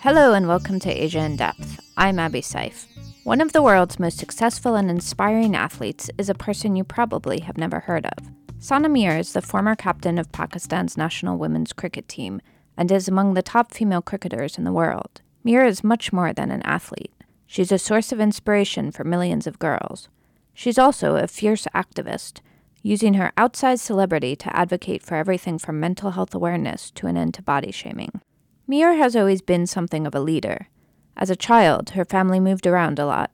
Hello and welcome to Asia in Depth. I'm Abby Seiff. One of the world's most successful and inspiring athletes is a person you probably have never heard of. Sana Mir is the former captain of Pakistan's national women's cricket team and is among the top female cricketers in the world. Mir is much more than an athlete. She's a source of inspiration for millions of girls. She's also a fierce activist, using her outsized celebrity to advocate for everything from mental health awareness to an end to body shaming. Mir has always been something of a leader. As a child, her family moved around a lot.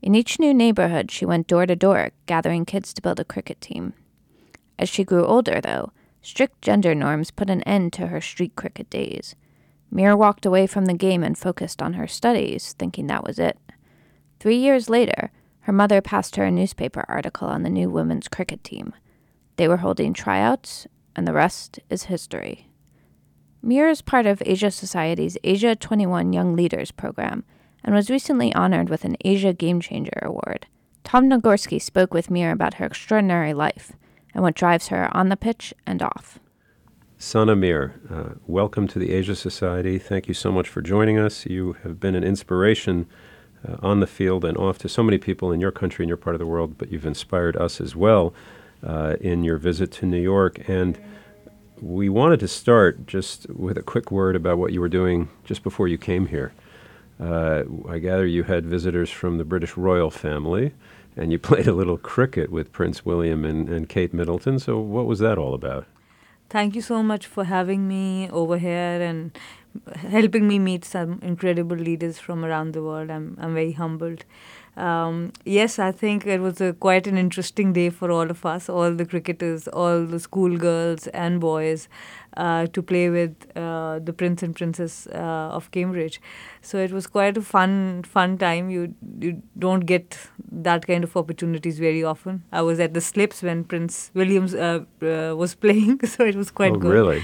In each new neighborhood, she went door to door, gathering kids to build a cricket team. As she grew older, though, strict gender norms put an end to her street cricket days. Mir walked away from the game and focused on her studies, thinking that was it. Three years later, her mother passed her a newspaper article on the new women's cricket team. They were holding tryouts, and the rest is history. Mir is part of Asia Society's Asia 21 Young Leaders program and was recently honored with an Asia Game Changer Award. Tom Nagorski spoke with Mir about her extraordinary life and what drives her on the pitch and off. Sana Mir, uh, welcome to the Asia Society. Thank you so much for joining us. You have been an inspiration uh, on the field and off to so many people in your country and your part of the world, but you've inspired us as well uh, in your visit to New York. And we wanted to start just with a quick word about what you were doing just before you came here. Uh, I gather you had visitors from the British royal family, and you played a little cricket with Prince William and, and Kate Middleton. So, what was that all about? Thank you so much for having me over here and helping me meet some incredible leaders from around the world. I'm, I'm very humbled. Um, yes, I think it was a, quite an interesting day for all of us, all the cricketers, all the schoolgirls and boys, uh, to play with uh, the prince and princess uh, of Cambridge. So it was quite a fun, fun time. You you don't get that kind of opportunities very often. I was at the slips when Prince Williams uh, uh, was playing, so it was quite oh, good. really?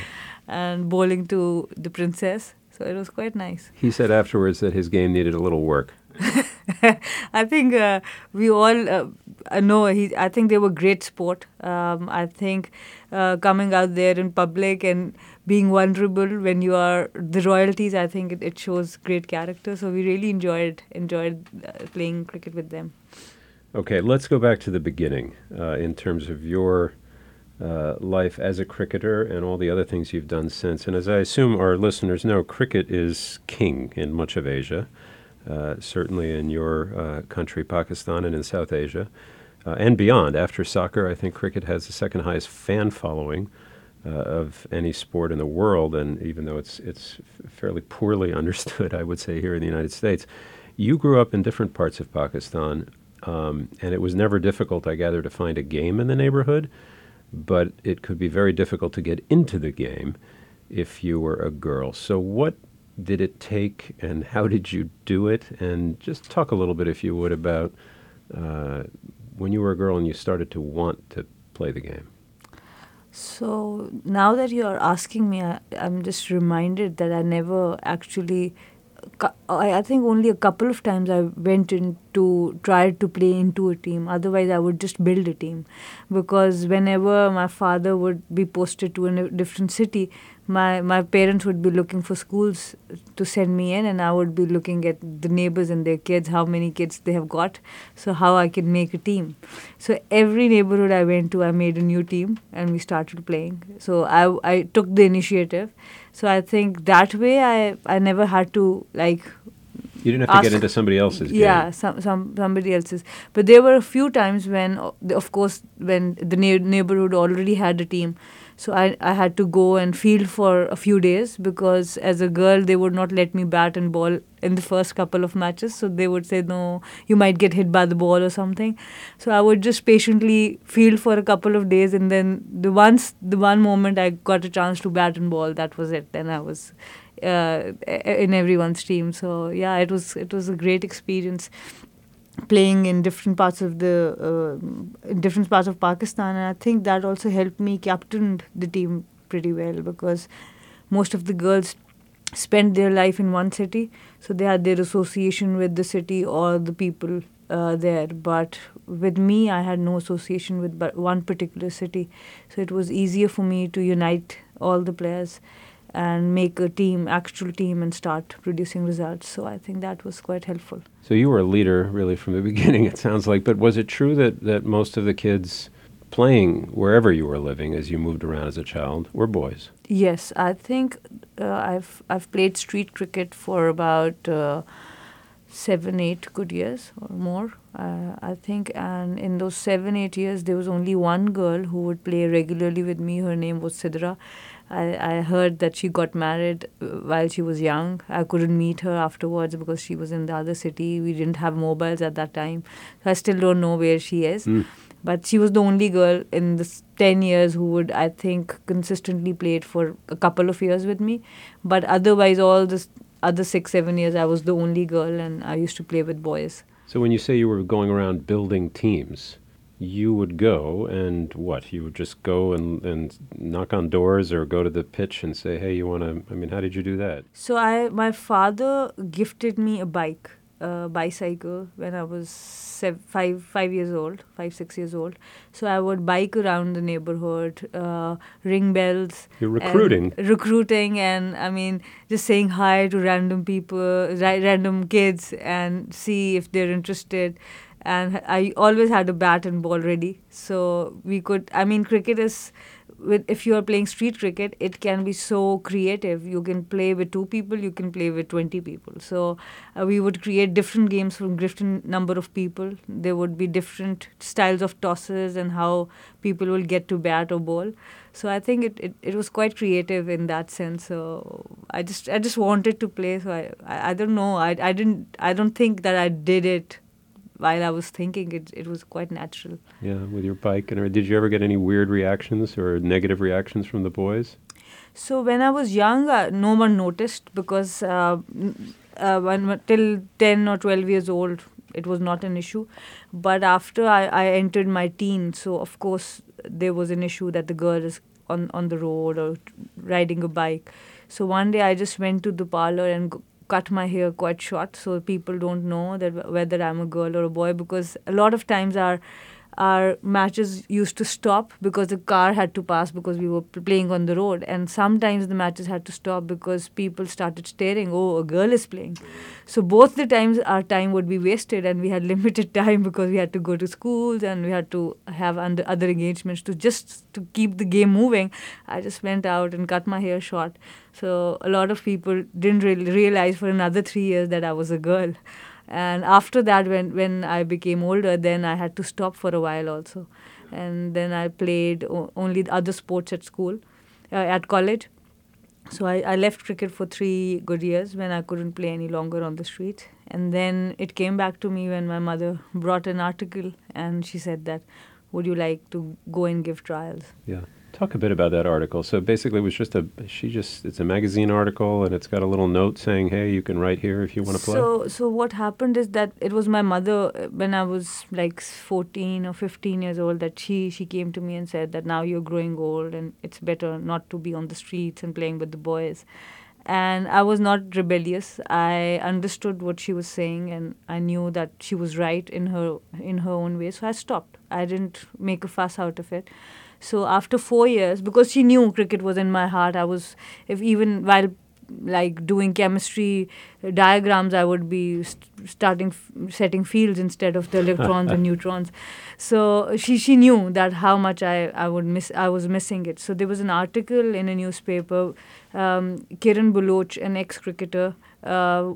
And bowling to the princess, so it was quite nice. He said afterwards that his game needed a little work. I think uh, we all uh, know he. I think they were great sport. Um, I think uh, coming out there in public and being vulnerable when you are the royalties, I think it, it shows great character. So we really enjoyed enjoyed uh, playing cricket with them. Okay, let's go back to the beginning uh, in terms of your. Uh, life as a cricketer and all the other things you've done since. And as I assume our listeners know, cricket is king in much of Asia. Uh, certainly in your uh, country, Pakistan, and in South Asia, uh, and beyond. After soccer, I think cricket has the second highest fan following uh, of any sport in the world, and even though it's it's fairly poorly understood, I would say here in the United States, you grew up in different parts of Pakistan, um, and it was never difficult, I gather, to find a game in the neighborhood, but it could be very difficult to get into the game if you were a girl. So what did it take and how did you do it? And just talk a little bit, if you would, about uh, when you were a girl and you started to want to play the game. So now that you are asking me, I, am just reminded that I never actually. I think only a couple of times I went in to try to play into a team. Otherwise, I would just build a team, because whenever my father would be posted to a different city, my my parents would be looking for schools to send me in and i would be looking at the neighbors and their kids how many kids they have got so how i can make a team. So every neighborhood i went to i made a new team and we started playing. So i i took the initiative so i think that way i i never had to like you didn't have to get into somebody else's game. Yeah, some, some somebody else's. But there were a few times when, of course, when the neighborhood already had a team, so I, I had to go and field for a few days because as a girl they would not let me bat and ball in the first couple of matches. So they would say no, you might get hit by the ball or something. So I would just patiently field for a couple of days and then the once the one moment I got a chance to bat and ball, that was it. Then I was uh, in everyone's team. So yeah, it was it was a great experience playing in different parts of the uh, in different parts of Pakistan, and I think that also helped me captain the team pretty well because most of the girls spent their life in one city, so they had their association with the city or the people uh, there. But with me, I had no association with but one particular city, so it was easier for me to unite all the players and make a team, actual team, and start producing results. So I think that was quite helpful. So you were a leader really from the beginning, it sounds like. But was it true that, that most of the kids playing wherever you were living as you moved around as a child were boys? Yes, I think uh, I've I've played street cricket for about uh, seven, eight good years or more. Uh, I think, and in those seven, eight years, there was only one girl who would play regularly with me. Her name was Sidra I, I heard that she got married uh, while she was young. I couldn't meet her afterwards because she was in the other city. We didn't have mobiles at that time. So I still don't know where she is. Mm. But she was the only girl in the 10 years who would, I think, consistently played for a couple of years with me. But otherwise, all the other six, seven years, I was the only girl and I used to play with boys. So when you say you were going around building teams, you would go and what? You would just go and, and knock on doors or go to the pitch and say, hey, you want to? I mean, how did you do that? So I, my father gifted me a bike, a bicycle when I was five, five years old, five, six years old. So I would bike around the neighborhood, uh, ring bells. You're recruiting. And recruiting, and I mean, just saying hi to random people, random kids, and see if they're interested and I always had a bat and ball ready. So we could. I mean, cricket is. With, if you are playing street cricket, it can be so creative. You can play with two people, you can play with 20 people. So uh, we would create different games from different number of people. There would be different styles of tosses and how people will get to bat or ball. So I think it, it, it was quite creative in that sense. So I just I just wanted to play. So I I, I don't know. I I didn't I don't think that I did it while I was thinking, it, it was quite natural. Yeah, with your bike. And did you ever get any weird reactions or negative reactions from the boys? So when I was young, uh, no one noticed because uh, uh, when till ten or twelve years old, it was not an issue. But after I, I entered my teens, so of course there was an issue that the girl is on on the road or riding a bike. So one day I just went to the parlor and cut my hair quite short so people don't know that whether I'm a girl or a boy because a lot of times our our matches used to stop because the car had to pass because we were playing on the road. And sometimes the matches had to stop because people started staring oh a girl is playing. So both the times our time would be wasted and we had limited time because we had to go to schools and we had to have under other engagements to just to keep the game moving. I just went out and cut my hair short. So a lot of people didn't really realize for another 3 years that i was a girl and after that when when i became older then i had to stop for a while also. And then i played only other sports at school uh, at college. So I, I left cricket for three good years when i couldn't play any longer on the street. And then it came back to me when my mother brought an article and she said that would you like to go and give trials? Yeah Talk a bit about that article. So basically, it was just a she just it's a magazine article, and it's got a little note saying, "Hey, you can write here if you want to play." So, so what happened is that it was my mother uh, when I was like fourteen or fifteen years old that she she came to me and said that now you're growing old and it's better not to be on the streets and playing with the boys. And I was not rebellious. I understood what she was saying, and I knew that she was right in her in her own way. So I stopped. I didn't make a fuss out of it so after four years, because she knew cricket was in my heart, I was, if even while like doing chemistry diagrams, I would be st- starting f- setting fields instead of the electrons and neutrons. So she she knew that how much I, I would miss I was missing it. So there was an article in a newspaper. Um, Kiran Baloch, an ex cricketer, uh,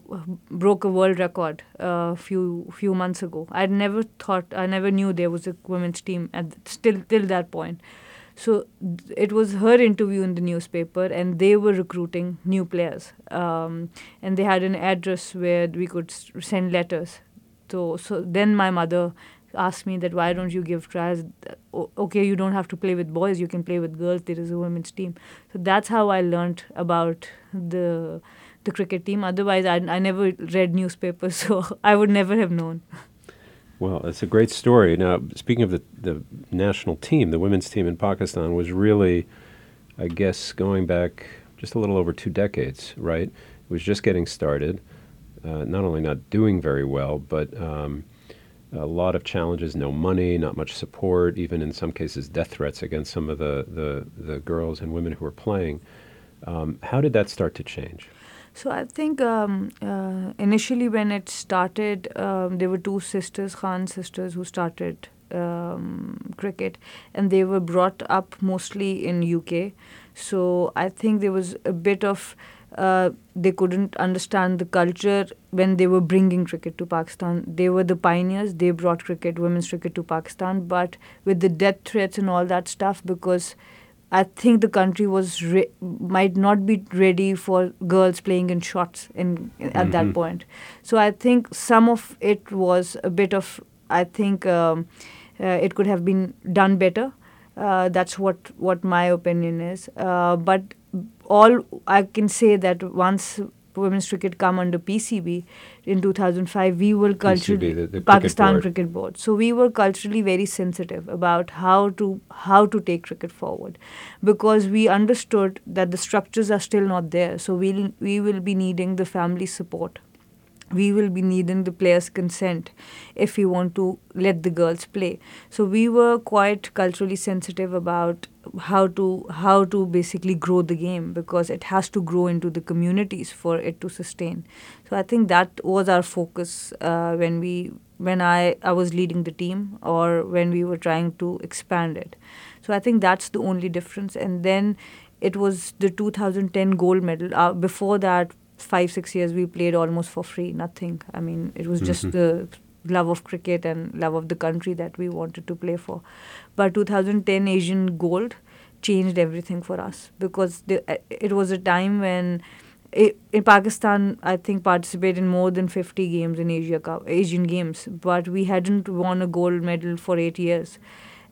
broke a world record a uh, few few months ago. I never thought I never knew there was a women's team at still till that point. So it was her interview in the newspaper, and they were recruiting new players. Um, and they had an address where we could send letters. So so then my mother asked me that why don't you give trials? Okay, you don't have to play with boys; you can play with girls. There is a women's team. So that's how I learned about the the cricket team. Otherwise, I, I never read newspapers, so I would never have known. Well, it's a great story. Now, speaking of the, the national team, the women's team in Pakistan was really, I guess, going back just a little over two decades, right? It was just getting started, uh, not only not doing very well, but um, a lot of challenges no money, not much support, even in some cases, death threats against some of the, the, the girls and women who were playing. Um, how did that start to change? So I think um, uh, initially when it started, um, there were two sisters, Khan sisters, who started um, cricket, and they were brought up mostly in UK. So I think there was a bit of uh, they couldn't understand the culture when they were bringing cricket to Pakistan. They were the pioneers. They brought cricket, women's cricket to Pakistan. But with the death threats and all that stuff, because I think the country was re- might not be ready for girls playing in shots in, in at that point. So I think some of it was a bit of I think um, uh, it could have been done better. Uh, that's what what my opinion is. Uh, but all I can say that once women's cricket come under PCB in 2005, we were culturally the- the cricket Pakistan board. cricket board. So we were culturally very sensitive about how to how to take cricket forward, because we understood that the structures are still not there. So we'll we will be needing the family support. We will be needing the players' consent if we want to let the girls play. So we were quite culturally sensitive about how to how to basically grow the game because it has to grow into the communities for it to sustain. So I think that was our focus uh, when we when I I was leading the team or when we were trying to expand it. So I think that's the only difference. And then it was the 2010 gold medal. Uh, before that, five six years we played almost for free, nothing. I mean, it was just Mhm. the love of cricket and love of the country that we wanted to play for. But 2010 Asian gold changed everything for us because the, uh, it was a time when i in Pakistan, I think participated in more than 50 games in Asia Cup, Asian Games, but we hadn't won a gold medal for eight years.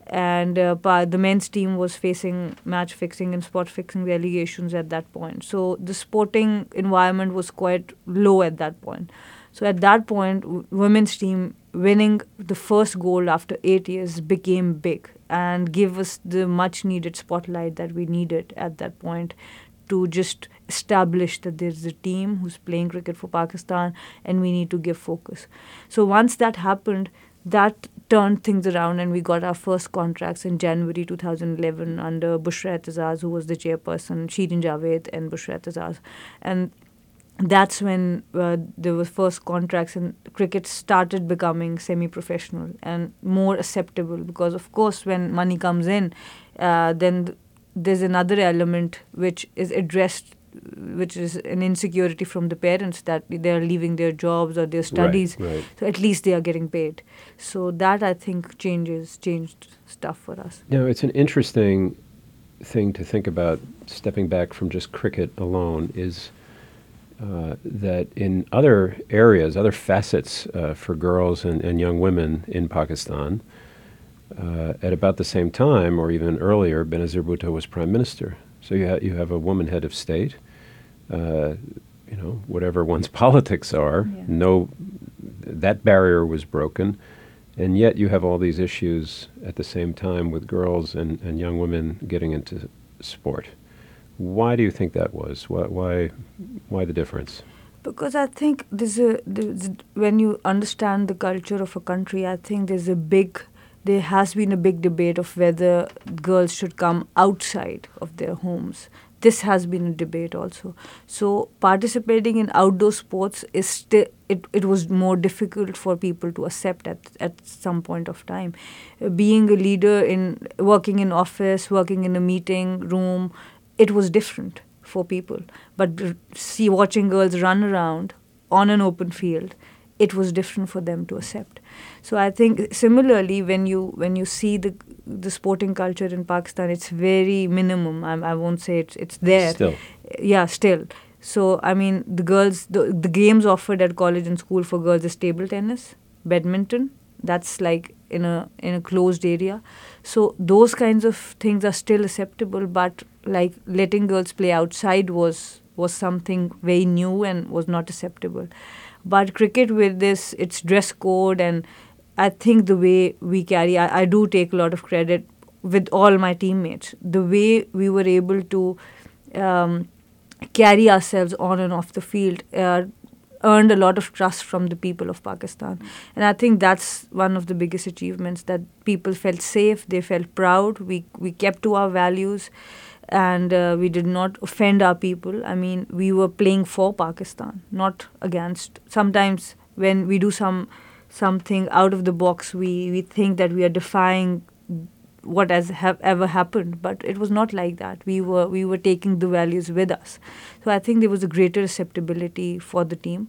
And uh, the men's team was facing match fixing and spot fixing allegations at that point. So the sporting environment was quite low at that point. So at that point, w- women's team winning the first gold after eight years became big and gave us the much needed spotlight that we needed at that point to just establish that there's a team who's playing cricket for Pakistan and we need to give focus. So once that happened, that turned things around and we got our first contracts in January 2011 under Bushra Aitzaz, who was the chairperson, Shirin Javed and Bushra Aitzaz. And that's when uh, there were first contracts and cricket started becoming semi-professional and more acceptable because of course when money comes in uh, then th- there's another element which is addressed which is an insecurity from the parents that they're leaving their jobs or their studies Right, right. so at least they are getting paid so that i think changes changed stuff for us Now, it's an interesting thing to think about stepping back from just cricket alone is uh, that in other areas, other facets uh, for girls and, and young women in Pakistan, uh, at about the same time or even earlier, Benazir Bhutto was prime minister. So you, ha- you have a woman head of state. Uh, you know, whatever one's politics are, Yeah. no, that barrier was broken. And yet you have all these issues at the same time with girls and, and young women getting into sport. Why do you think that was? Why, why, why the difference? Because I think there's a there's, when you understand the culture of a country, I think there's a big there has been a big debate of whether girls should come outside of their homes. This has been a debate also. So participating in outdoor sports is it, it was more difficult for people to accept at at some point of time. Uh, being a leader in working in office, working in a meeting room, it was different for people. But see, watching girls run around on an open field, it was different for them to accept. So I think similarly, when you when you see the the sporting culture in Pakistan, it's very minimum. I, I won't say it's it's there. Still. Yeah, still. So I mean, the girls, the the games offered at college and school for girls is table tennis, badminton. That's like in a in a closed area. So those kinds of things are still acceptable, but like letting girls play outside was was something very new and was not acceptable. But cricket with this, its dress code and I think the way we carry, I, I do take a lot of credit with all my teammates. The way we were able to um, carry ourselves on and off the field uh, earned a lot of trust from the people of Pakistan. And I think that's one of the biggest achievements that people felt safe, they felt proud, we, we kept to our values. and uh, we did not offend our people. I mean, we were playing for Pakistan, not against. Sometimes when we do some something out of the box, we, we think that we are defying what has have ever happened, but it was not like that. We were we were taking the values with us. So I think there was a greater acceptability for the team.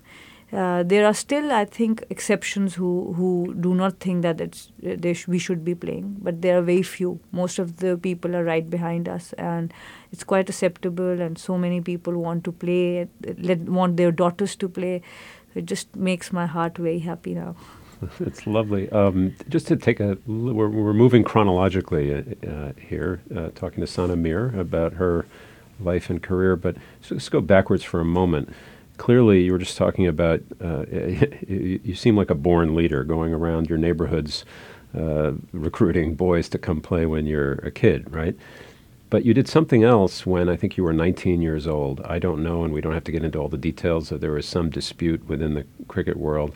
Uh, there are still, I think, exceptions who, who do not think that it's they sh- we should be playing, but there are very few. Most of the people are right behind us, and it's quite acceptable. And so many people want to play, let, want their daughters to play. It just makes my heart very happy now. It's lovely. Um, just to take a, we're, we're moving chronologically uh, uh, here, uh, talking to Sana Mir about her life and career, but let's go backwards for a moment. Clearly you were just talking about uh, you, seem like a born leader going around your neighborhoods uh, recruiting boys to come play when you're a kid right? But you did something else when i think you were 19 years old. I don't know and we don't have to get into all the details that there was some dispute within the cricket world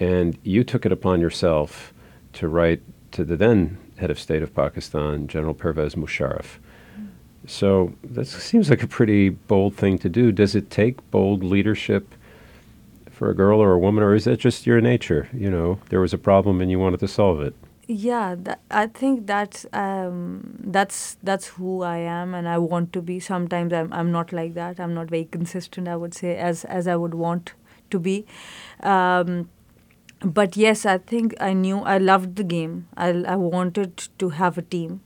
and you took it upon yourself to write to the then head of state of pakistan general pervez musharraf so that seems like a pretty bold thing to do. Does it take bold leadership for a girl or a woman, or is that just your nature? You know, there was a problem and you wanted to solve it. Yeah, that, I think that's um, that's that's who I am, and I want to be. Sometimes I'm I'm not like that. I'm not very consistent. I would say as as I would want to be. Um, but yes, I think I knew I loved the game. I I wanted to have a team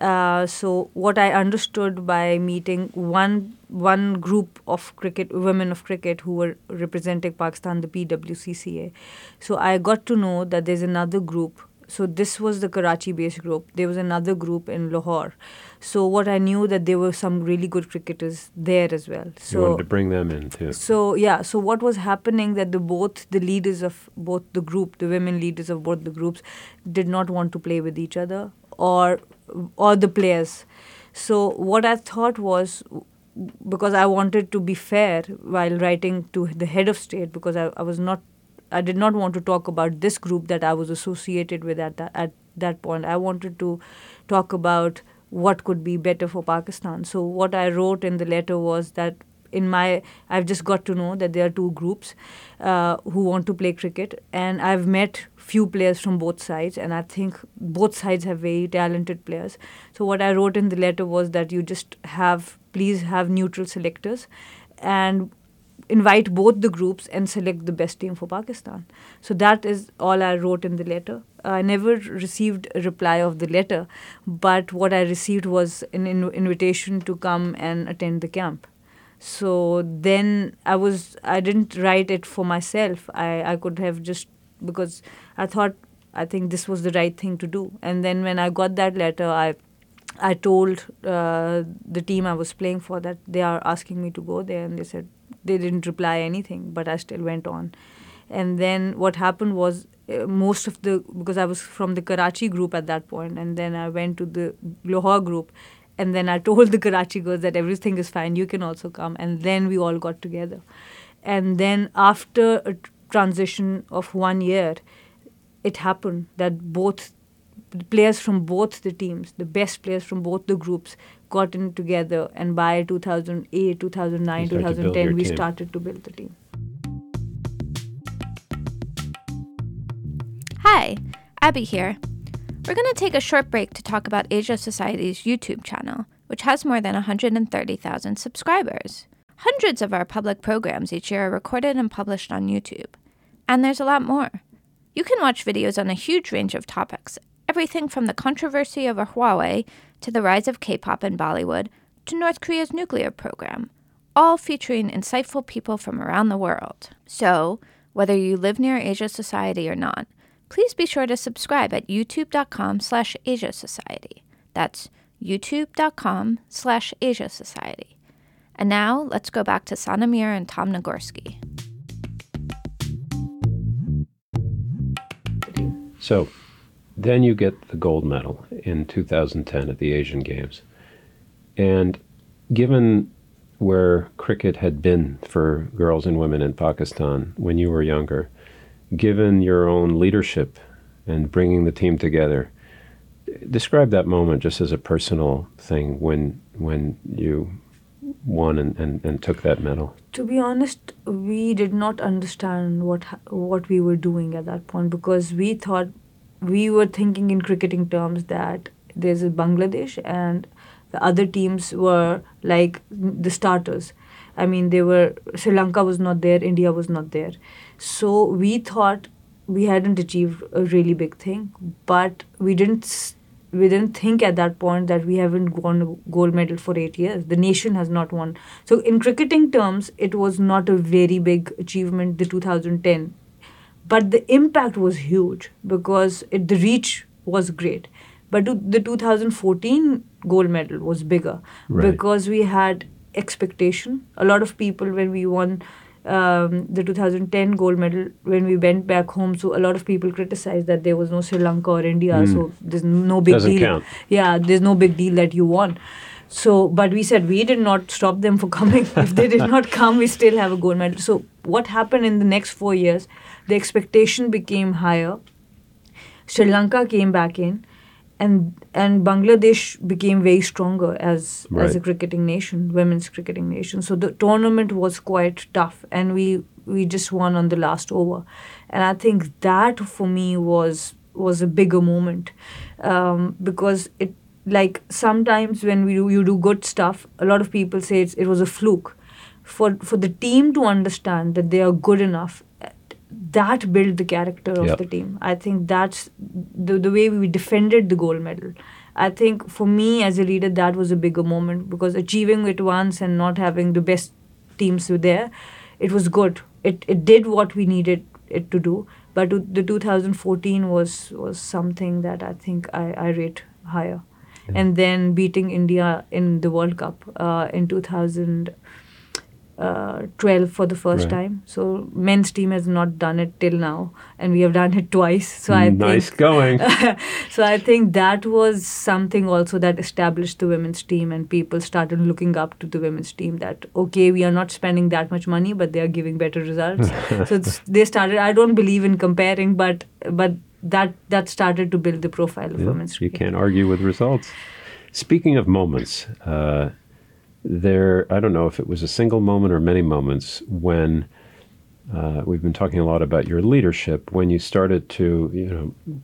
uh, so what I understood by meeting one one group of cricket women of cricket who were representing Pakistan, the PWCCA. So I got to know that there's another group. So this was the Karachi-based group. There was another group in Lahore. So what I knew that there were some really good cricketers there as well. So you wanted to bring them in too. So yeah. So what was happening that the both the leaders of both the group, the women leaders of both the groups, did not want to play with each other or or the players. So what I thought was because I wanted to be fair while writing to the head of state because I, I was not I did not want to talk about this group that I was associated with at that, at that point. I wanted to talk about what could be better for Pakistan. So what I wrote in the letter was that in my I've just got to know that there are two groups uh, who want to play cricket, and I've met few players from both sides, and I think both sides have very talented players. So what I wrote in the letter was that you just have please have neutral selectors, and invite both the groups and select the best team for Pakistan. So that is all I wrote in the letter. I never received a reply of the letter, but what I received was an invitation to come and attend the camp so then i was i didn't write it for myself i i could have just because i thought i think this was the right thing to do and then when i got that letter i i told uh, the team i was playing for that they are asking me to go there and they said they didn't reply anything but i still went on and then what happened was uh, most of the because i was from the karachi group at that point and then i went to the lahore group and then I told the Karachi girls that everything is fine, you can also come. And then we all got together. And then after a transition of one year, it happened that both the players from both the teams, the best players from both the groups, got in together. And by 2008, 2009, 2010, we team. started to build the team. Hi, Abby here. We're going to take a short break to talk about Asia Society's YouTube channel, which has more than 130,000 subscribers. Hundreds of our public programs each year are recorded and published on YouTube. And there's a lot more. You can watch videos on a huge range of topics, everything from the controversy over Huawei to the rise of K pop in Bollywood to North Korea's nuclear program, all featuring insightful people from around the world. So, whether you live near Asia Society or not, please be sure to subscribe at youtube.com slash Asia Society. That's youtube.com slash Asia Society. And now let's go back to Sana Mir and Tom Nagorski. So then you get the gold medal in 2010 at the Asian Games. And given where cricket had been for girls and women in Pakistan when you were younger, given your own leadership and bringing the team together, describe that moment just as a personal thing when when you won and, and, and took that medal. To be honest, we did not understand what what we were doing at that point because we thought we were thinking in cricketing terms that there's a Bangladesh and the other teams were like the starters. I mean, they were Sri Lanka was not there, India was not there. So we thought we hadn't achieved a really big thing, but we didn't we didn't think at that point that we haven't won a gold medal for eight years. The nation has not won. So in cricketing terms, it was not a very big achievement. The 2010, but the impact was huge because it, the reach was great. But the 2014 gold medal was bigger right. because we had expectation. A lot of people when we won um, the 2010 gold medal when we went back home. So a lot of people criticized that there was no Sri Lanka or India. Mm. So there's no big Doesn't deal. Count. Yeah, there's no big deal that you won. So, but we said we did not stop them for coming. if they did not come, we still have a gold medal. So, what happened in the next four years? The expectation became higher. Sri Lanka came back in and and Bangladesh became very stronger as right. as a cricketing nation, women's cricketing nation. So the tournament was quite tough, and we we just won on the last over, and I think that for me was was a bigger moment um, because it like sometimes when we do, you do good stuff, a lot of people say it was a fluke. For for the team to understand that they are good enough that built the character of yep. the team. I think that's the, the way we defended the gold medal. I think for me as a leader, that was a bigger moment because achieving it once and not having the best teams there, it was good. It, it did what we needed it to do. But the 2014 was was something that I think I, I rate higher. Yeah. And then beating India in the World Cup uh, in 2000 uh, 12 for the first right. time. So men's team has not done it till now, and we have done it twice. So I nice think, going. so I think that was something also that established the women's team, and people started looking up to the women's team. That okay, we are not spending that much money, but they are giving better results. so they started. I don't believe in comparing, but but that that started to build the profile of yeah, women's. You can't argue with results. Speaking of moments. Uh, there, I don't know if it was a single moment or many moments when uh, we've been talking a lot about your leadership, when you started to, you know,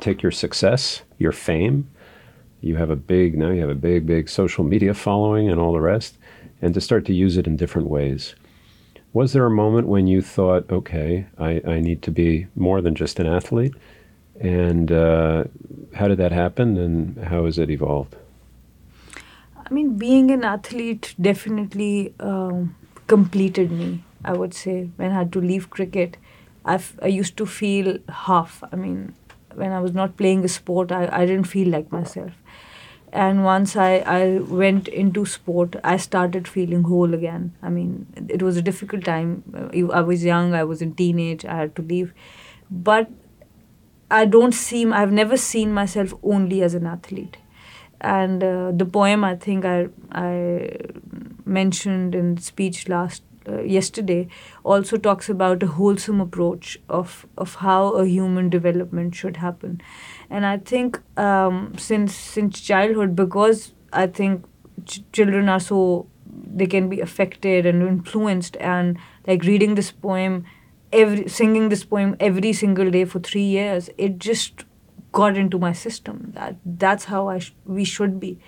take your success, your fame, you have a big, now you have a big, big social media following and all the rest, and to start to use it in different ways. Was there a moment when you thought, okay, I, I need to be more than just an athlete? And uh, how did that happen and how has it evolved? I mean, being an athlete definitely um, completed me. I would say when I had to leave cricket, I, I used to feel half. I mean, when I was not playing a sport, I, I didn't feel like myself. And once I, I went into sport, I started feeling whole again. I mean, it was a difficult time. I was young, I was in teenage, I had to leave. But I don't seem, I've never seen myself only as an athlete and uh, the poem I think I I mentioned in speech last uh, yesterday also talks about a wholesome approach of of how a human development should happen, and I think um, since since childhood because I think ch- children are so they can be affected and influenced and like reading this poem every singing this poem every single day for 3 years it just got into my system that that's how I sh- we should be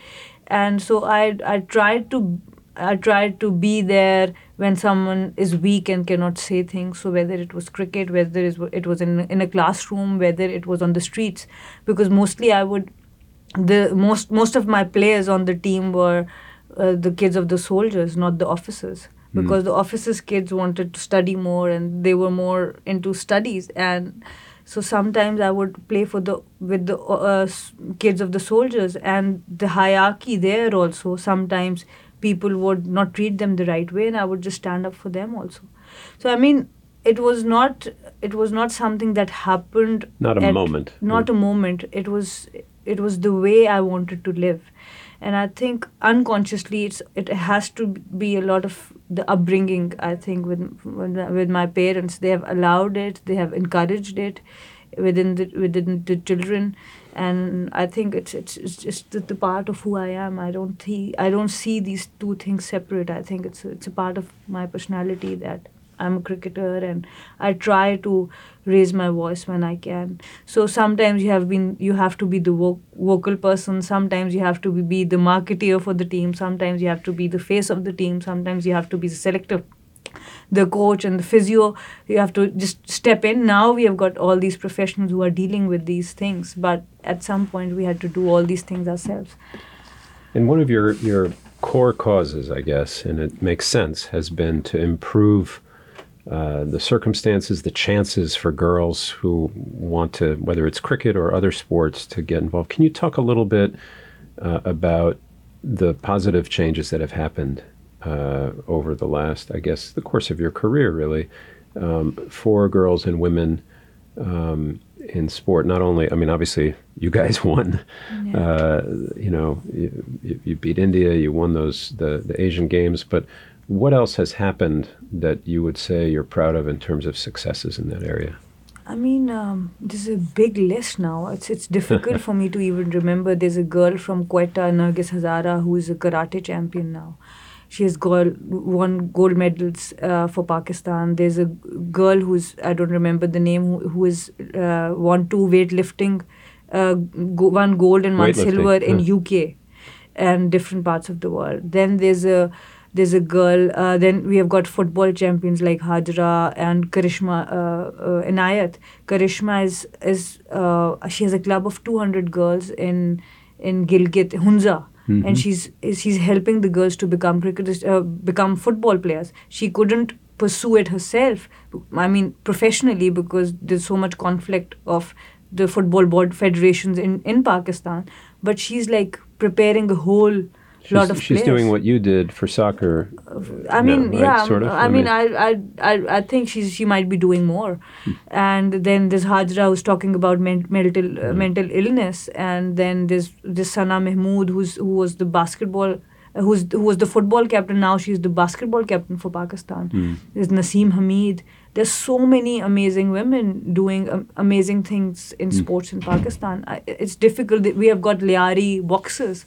and so I I tried to I tried to be there when someone is weak and cannot say things. So whether it was cricket, whether it was it was in in a classroom, whether it was on the streets, because mostly I would the most most of my players on the team were uh, the kids of the soldiers, not the officers, hmm. because mm. the officers' kids wanted to study more and they were more into studies and so sometimes I would play for the with the uh, kids of the soldiers, and the hierarchy there also. Sometimes people would not treat them the right way, and I would just stand up for them also. So I mean, it was not it was not something that happened. Not a moment. Not a moment. It was it was the way I wanted to live, and I think unconsciously it's it has to be a lot of the upbringing i think with with my parents they have allowed it they have encouraged it within the within the children and I think it's it's, it's just the, the part of who I am. I don't see I don't see these two things separate. I think it's it's a part of my personality that I'm a cricketer and I try to raise my voice when I can. So sometimes you have been you have to be the vo- vocal person. Sometimes you have to be, be the marketeer for the team. Sometimes you have to be the face of the team. Sometimes you have to be the selector the coach and the physio you have to just step in now we have got all these professionals who are dealing with these things but at some point we had to do all these things ourselves and one of your your core causes i guess and it makes sense has been to improve uh, the circumstances, the chances for girls who want to, whether it's cricket or other sports, to get involved. Can you talk a little bit uh, about the positive changes that have happened uh, over the last, I guess, the course of your career, really, um, for girls and women um, in sport. Not only, I mean, obviously, you guys won. Yeah. Uh, you know, you, you, beat India, you won those the, the Asian Games, but what else has happened that you would say you're proud of in terms of successes in that area? I mean, um, this is a big list now. It's it's difficult for me to even remember. There's a girl from Quetta, Nargis Hazara, who is a karate champion now. She has got won gold medals uh, for Pakistan. There's a girl who's I don't remember the name who, who has uh, won two weightlifting, uh, go, one gold and one silver in yeah. UK, and different parts of the world. Then there's a there's a girl. Uh, then we have got football champions like Hajra and Karishma uh, uh, Inayat. Karishma is is uh, she has a club of 200 girls in in Gilgit Hunza mm-hmm. and she's she's helping the girls to become cricketers, uh, become football players. She couldn't pursue it herself. I mean, professionally because there's so much conflict of the football board federations in in Pakistan. But she's like preparing a whole She's, lot of she's players. doing what you did for soccer. I mean, right? yeah. Sort of? I, I mean, I, I, I, I think she's she might be doing more. Hmm. And then there's Hajra who's talking about men, mental uh, hmm. mental illness, and then there's this Sana Mahmood who's who was the basketball. Uh, who's who was the football captain now she's the basketball captain for Pakistan. Mm. There's Naseem Hameed. There's so many amazing women doing um, amazing things in mm. sports in Pakistan. I, it's difficult. We have got Lyari boxers.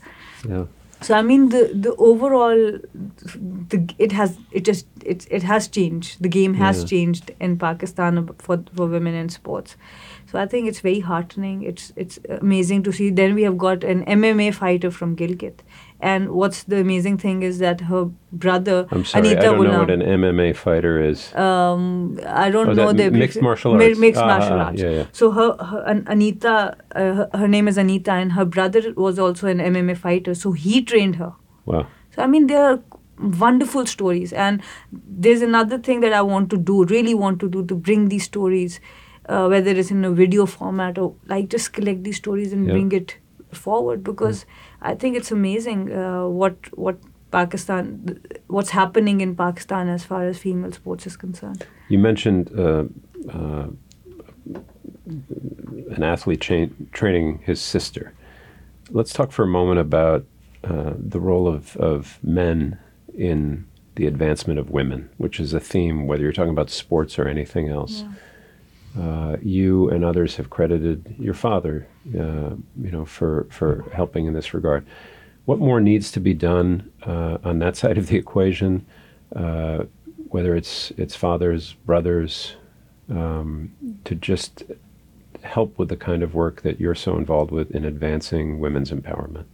Yeah so i mean the the overall the it has it just it, it has changed the game has yeah. changed in pakistan for for women in sports so I think it's very heartening. It's it's amazing to see. Then we have got an MMA fighter from Gilgit, and what's the amazing thing is that her brother I'm sorry, Anita I don't know what an MMA fighter is. Um, I don't oh, know the mixed martial arts. Mixed ah, martial ah, arts. Yeah, yeah. So her, her Anita, uh, her, her name is Anita, and her brother was also an MMA fighter. So he trained her. Wow. So I mean, there are wonderful stories, and there's another thing that I want to do, really want to do, to bring these stories uh, whether it's in a video format or like just collect these stories and yeah. bring it forward because yeah. I think it's amazing uh, what what Pakistan what's happening in Pakistan as far as female sports is concerned. You mentioned uh, uh an athlete cha- training his sister. Let's talk for a moment about uh, the role of, of men in the advancement of women, which is a theme, whether you're talking about sports or anything else. Yeah uh, you and others have credited your father, uh, you know, for for helping in this regard. What more needs to be done uh, on that side of the equation? Uh, whether it's it's fathers, brothers, um, to just help with the kind of work that you're so involved with in advancing women's empowerment.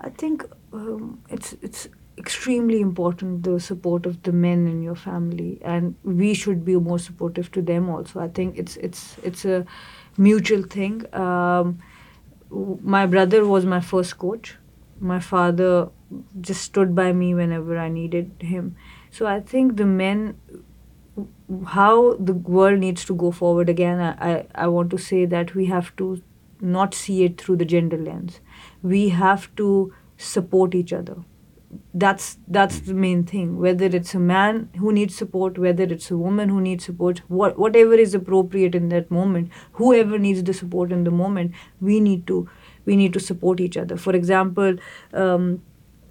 I think um, it's it's extremely important the support of the men in your family. And we should be more supportive to them also. I think it's it's it's a mutual thing. Um, my brother was my first coach. My father just stood by me whenever i needed him. So i think the men how the world needs to go forward again I, I, I want to say that we have to not see it through the gender lens. We have to support each other that's that's the main thing whether it's a man who needs support whether it's a woman who needs support what, whatever is appropriate in that moment whoever needs the support in the moment we need to we need to support each other for example um,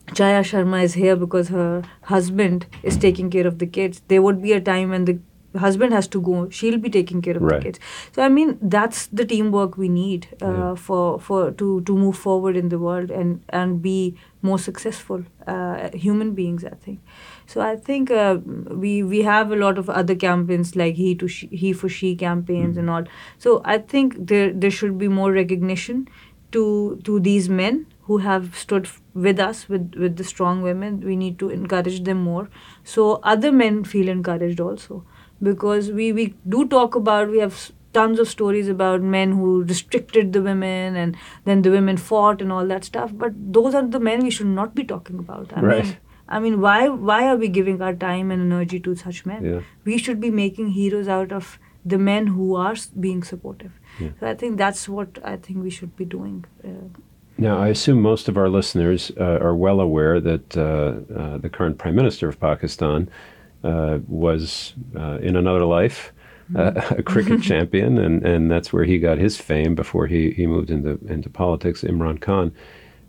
Chaya Sharma is here because her husband is taking care of the kids. There would be a time when the husband has to go, she'll be taking care of Right. the kids. So I mean, that's the teamwork we need uh, Yeah. for for to to move forward in the world and and be more successful uh, human beings. I think. So I think uh, we we have a lot of other campaigns like he to she, he for she campaigns and all. So I think there there should be more recognition to to these men who have stood with us with with the strong women. We need to encourage them more, so other men feel encouraged also because we we do talk about we have tons of stories about men who restricted the women and then the women fought and all that stuff but those are the men we should not be talking about i Right. mean i mean why why are we giving our time and energy to such men Yeah. we should be making heroes out of the men who are being supportive Yeah. so i think that's what i think we should be doing uh, Now, I assume most of our listeners uh, are well aware that uh, uh, the current Prime Minister of Pakistan uh, was, uh, in another life, uh, a cricket champion, and, and that's where he got his fame before he, he moved into, into politics, Imran Khan.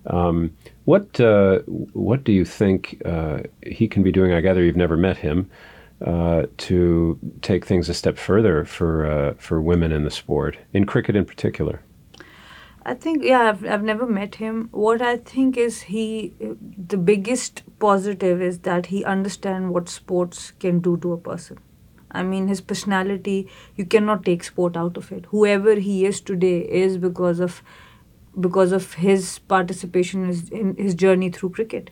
Um, what, uh, what do you think uh, he can be doing? I gather you've never met him. Uh, to take things a step further for uh, for women in the sport, in cricket in particular. I think yeah, I've I've never met him. What I think is he the biggest positive is that he understands what sports can do to a person. I mean his personality, you cannot take sport out of it. Whoever he is today is because of because of his participation in his, journey through cricket.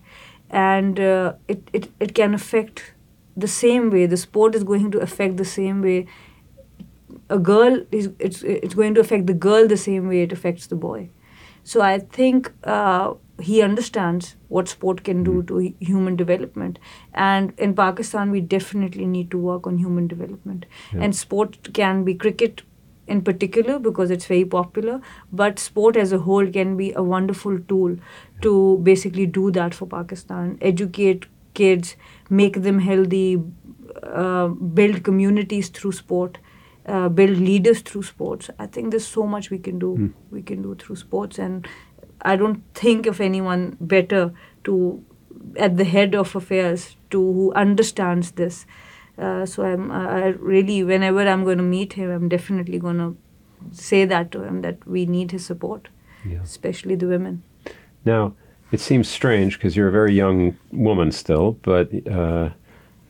And uh, it, it, it can affect the same way. The sport is going to affect the same way a girl is it's it's going to affect the girl the same way it affects the boy. So I think uh, he understands what sport can do to human development, and in Pakistan we definitely need to work on human development. And sport can be cricket in particular because it's very popular, but sport as a whole can be a wonderful tool to basically do that for Pakistan. Educate kids, make them healthy, uh, build communities through sport uh, build leaders through sports. I think there's so much we can do. We can do through sports, and I don't think of anyone better to at the head of affairs to who understands this. Uh, so I'm I I really whenever I'm going to meet him, I'm definitely going to say that to him that we need his support, Yeah. especially the women. Now, it seems strange because you're a very young woman still, but uh,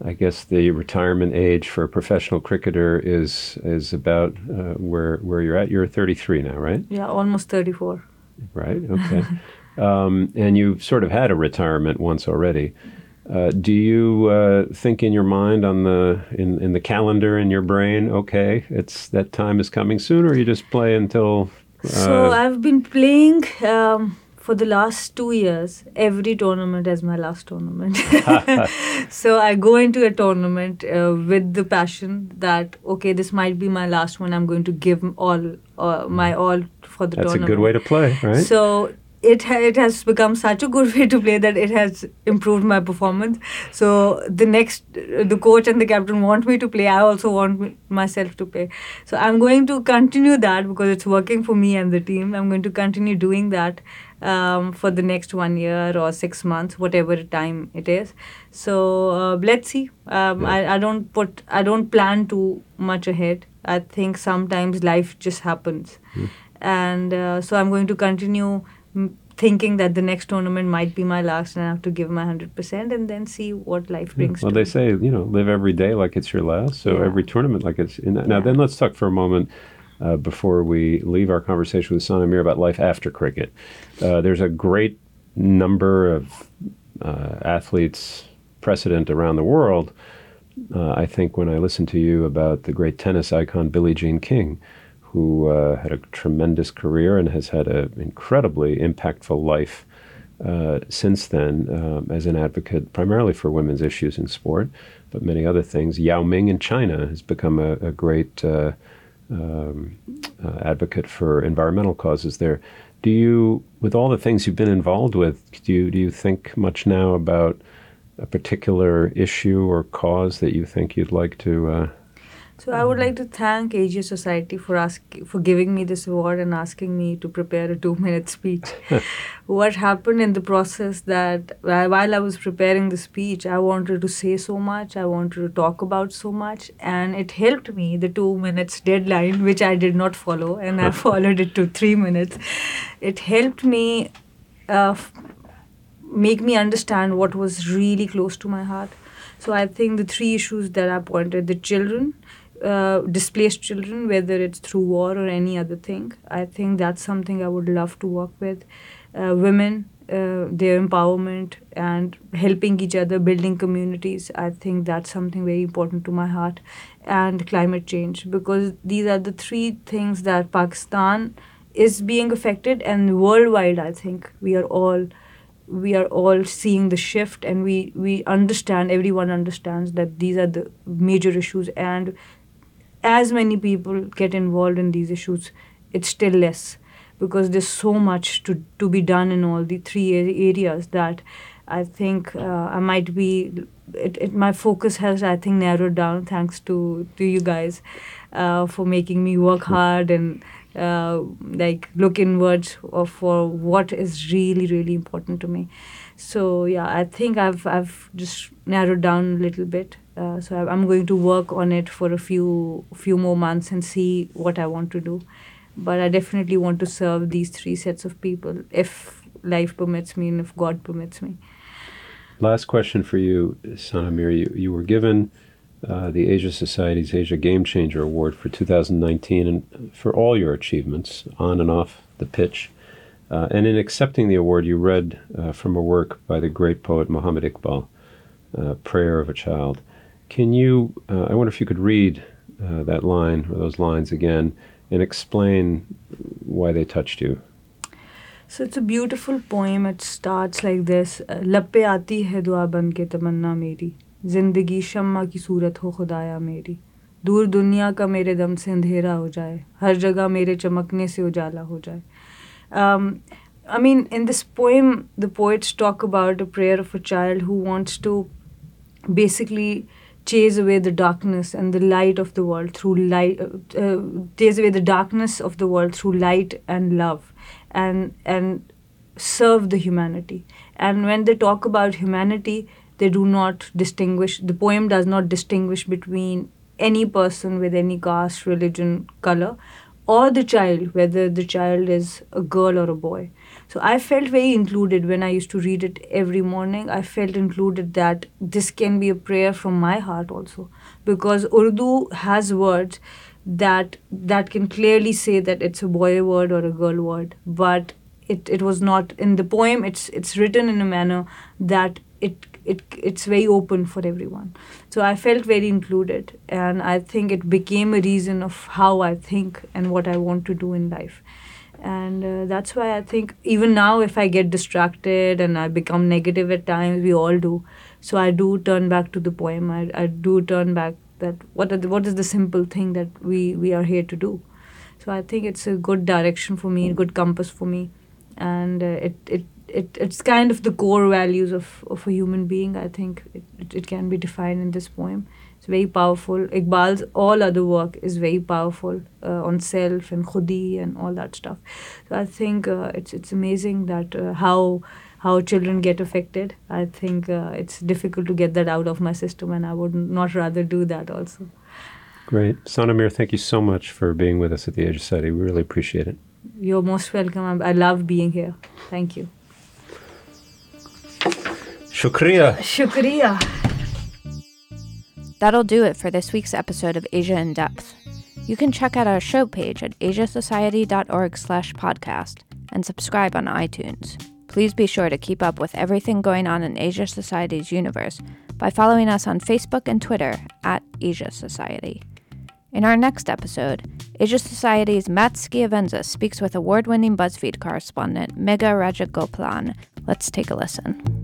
I guess the retirement age for a professional cricketer is is about uh, where where you're at. You're 33 now, right? Yeah, almost 34. Right. Okay. um, and you've sort of had a retirement once already. Uh, do you uh, think in your mind on the in, in the calendar in your brain? Okay, it's that time is coming soon, or you just play until. So uh, I've been playing um, for the last two years. Every tournament is my last tournament. so I go into a tournament uh, with the passion that okay, this might be my last one. I'm going to give all uh, my all for the tournament. that's a good way to play, right? So it ha- it has become such a good way to play that it has improved my performance. So the next, the coach and the captain want me to play. I also want me- myself to play. So I'm going to continue that because it's working for me and the team. I'm going to continue doing that um, for the next one year or six months, whatever time it is. So uh, let's see. Um, Yeah. I, I don't put I don't plan too much ahead. I think sometimes life just happens and uh, so I'm going to continue m- thinking that the next tournament might be my last, and I have to give my hundred percent, and then see what life Yeah, brings. Well, to they me. say you know live every day like it's your last. So Yeah. every tournament like it's. In, now Yeah. then, let's talk for a moment uh, before we leave our conversation with Sana Mir about life after cricket. Uh, there's a great number of uh, athletes precedent around the world. Uh, I think when I listened to you about the great tennis icon Billie Jean King, who uh, had a tremendous career and has had an incredibly impactful life uh, since then um, as an advocate primarily for women's issues in sport, but many other things. Yao Ming in China has become a, a great uh, um, uh, advocate for environmental causes there. Do you, with all the things you've been involved with, do you, do you think much now about a particular issue or cause that you think you'd like to? So I would like to thank Asia Society for ask, for giving me this award and asking me to prepare a two minute speech. what happened in the process that while I was preparing the speech, I wanted to say so much, I wanted to talk about so much, and it helped me the two minutes deadline, which I did not follow, and I followed it to three minutes. It helped me uh, make me understand what was really close to my heart. So I think the three issues that I pointed the children, uh, displaced children, whether it's through war or any other thing. I think that's something I would love to work with. Uh, women, uh, their empowerment and helping each other, building communities. I think that's something very important to my heart. And climate change, because these are the three things that Pakistan is being affected, and worldwide, I think we are all we are all seeing the shift and we we understand everyone understands that these are the major issues and as many people get involved in these issues, it's still less because there's so much to, to be done in all the three areas that I think uh, I might be. It, it, my focus has, I think, narrowed down thanks to, to you guys uh, for making me work hard and uh, like look inwards for what is really, really important to me. So yeah, I think I've I've just narrowed down a little bit uh, so I'm going to work on it for a few few more months and see what I want to do. But I definitely want to serve these three sets of people if life permits me and if God permits me. Last question for you, Sana Mir. You, you were given uh, the Asia Society's Asia Game Changer Award for 2019 and for all your achievements on and off the pitch. Uh, and in accepting the award, you read uh, from a work by the great poet Muhammad Iqbal, uh, Prayer of a Child. Can you, uh, I wonder if you could read uh, that line or those lines again and explain why they touched you. So it's a beautiful poem. It starts like this लब पे आती है दुआ बन के तमन्ना मेरी जिंदगी शम्मा की सूरत हो खुदाया मेरी दूर दुनिया का मेरे दम से अंधेरा हो जाए हर जगह मेरे चमकने से उजाला हो जाए um, I mean, in this poem, the poets talk about a prayer of a child who wants to basically chase away the darkness and the light of the world through light uh, chase away the darkness of the world through light and love and and serve the humanity. And when they talk about humanity they do not distinguish the poem does not distinguish between any person with any caste religion color or the child whether the child is a girl or a boy so I felt very included when I used to read it every morning. I felt included that this can be a prayer from my heart also, because Urdu has words that that can clearly say that it's a boy word or a girl word, but it, it was not in the poem. It's it's written in a manner that it it it's very open for everyone. So I felt very included, and I think it became a reason of how I think and what I want to do in life. And uh, that's why i think even now if i get distracted and i become negative at times we all do. So i do turn back to the poem. I, I do turn back that what the, what is the simple thing that we we are here to do. So i think it's a good direction for me a good compass for me and uh, it, it it it's kind of the core values of, of a human being i think it, it, it can be defined in this poem it's very powerful. Iqbal's all other work is very powerful uh, on self and khudi and all that stuff. So I think uh, it's it's amazing that uh, how how children get affected. I think uh, it's difficult to get that out of my system, and I would not rather do that also. Great, Sana Mir. Thank you so much for being with us at the Asia Society. We really appreciate it. You're most welcome. I love being here. Thank you. Shukriya. Shukriya. That'll do it for this week's episode of Asia in Depth. You can check out our show page at asiasociety.org slash podcast and subscribe on iTunes. Please be sure to keep up with everything going on in Asia Society's universe by following us on Facebook and Twitter at Asia Society. In our next episode, Asia Society's Matt Schiavenza speaks with award winning BuzzFeed correspondent Megha Rajagopalan. Let's take a listen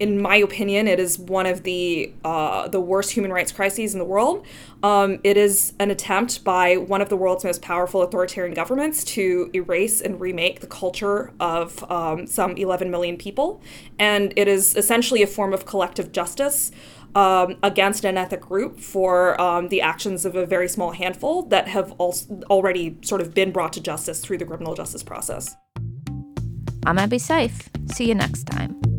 in my opinion, it is one of the uh, the worst human rights crises in the world. Um, it is an attempt by one of the world's most powerful authoritarian governments to erase and remake the culture of um, some 11 million people, and it is essentially a form of collective justice um, against an ethnic group for um, the actions of a very small handful that have already sort of been brought to justice through the criminal justice process. I'm Abby Seiff. See you next time.